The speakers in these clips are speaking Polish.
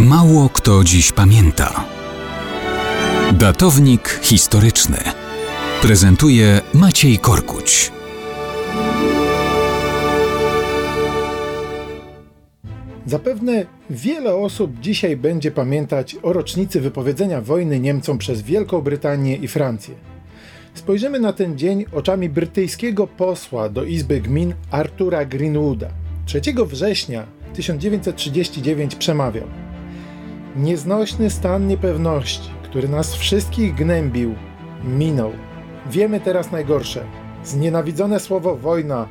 Mało kto dziś pamięta. Datownik historyczny prezentuje Maciej Korkuć. Zapewne wiele osób dzisiaj będzie pamiętać o rocznicy wypowiedzenia wojny Niemcom przez Wielką Brytanię i Francję. Spojrzymy na ten dzień oczami brytyjskiego posła do Izby Gmin Artura Greenwooda. 3 września 1939 przemawiał. Nieznośny stan niepewności, który nas wszystkich gnębił, minął. Wiemy teraz najgorsze. Znienawidzone słowo wojna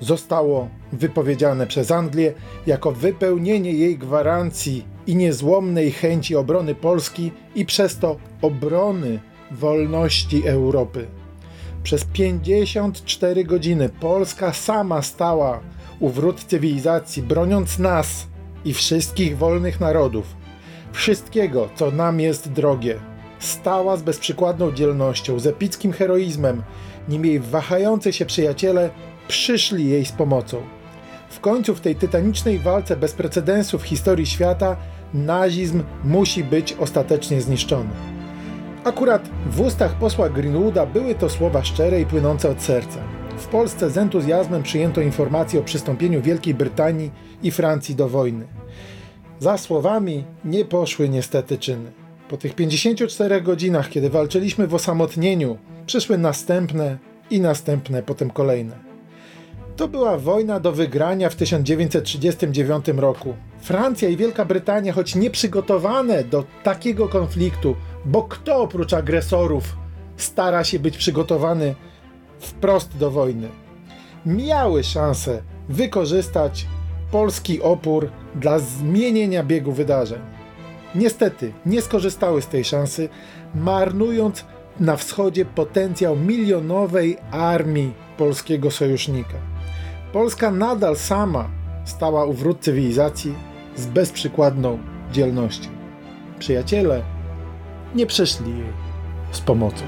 zostało wypowiedziane przez Anglię jako wypełnienie jej gwarancji i niezłomnej chęci obrony Polski i przez to obrony wolności Europy. Przez 54 godziny Polska sama stała u wrót cywilizacji, broniąc nas i wszystkich wolnych narodów, wszystkiego, co nam jest drogie. Stała z bezprzykładną dzielnością, z epickim heroizmem, nim jej wahający się przyjaciele przyszli jej z pomocą. W końcu w tej tytanicznej walce bez precedensu w historii świata nazizm musi być ostatecznie zniszczony. Akurat w ustach posła Greenwooda były to słowa szczere i płynące od serca. W Polsce z entuzjazmem przyjęto informację o przystąpieniu Wielkiej Brytanii i Francji do wojny. Za słowami nie poszły niestety czyny. Po tych 54 godzinach, kiedy walczyliśmy w osamotnieniu, przyszły następne i następne, potem kolejne. To była wojna do wygrania w 1939 roku. Francja i Wielka Brytania, choć nieprzygotowane do takiego konfliktu, bo kto oprócz agresorów stara się być przygotowany wprost do wojny, miały szansę wykorzystać polski opór dla zmienienia biegu wydarzeń. Niestety nie skorzystały z tej szansy, marnując na wschodzie potencjał milionowej armii polskiego sojusznika. Polska nadal sama stała u wrót cywilizacji z bezprzykładną dzielnością. Przyjaciele nie przyszli jej z pomocą.